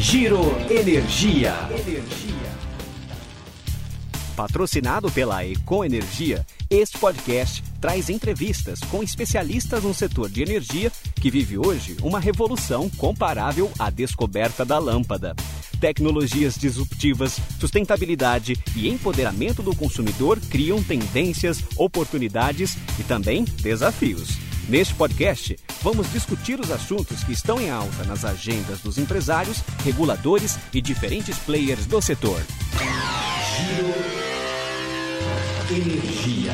Giro Energia. Patrocinado pela Econ Energia, este podcast traz entrevistas com especialistas no setor de energia que vive hoje uma revolução comparável à descoberta da lâmpada. Tecnologias disruptivas, sustentabilidade e empoderamento do consumidor criam tendências, oportunidades e também desafios. Neste podcast, vamos discutir os assuntos que estão em alta nas agendas dos empresários, reguladores e diferentes players do setor. Giro Energia.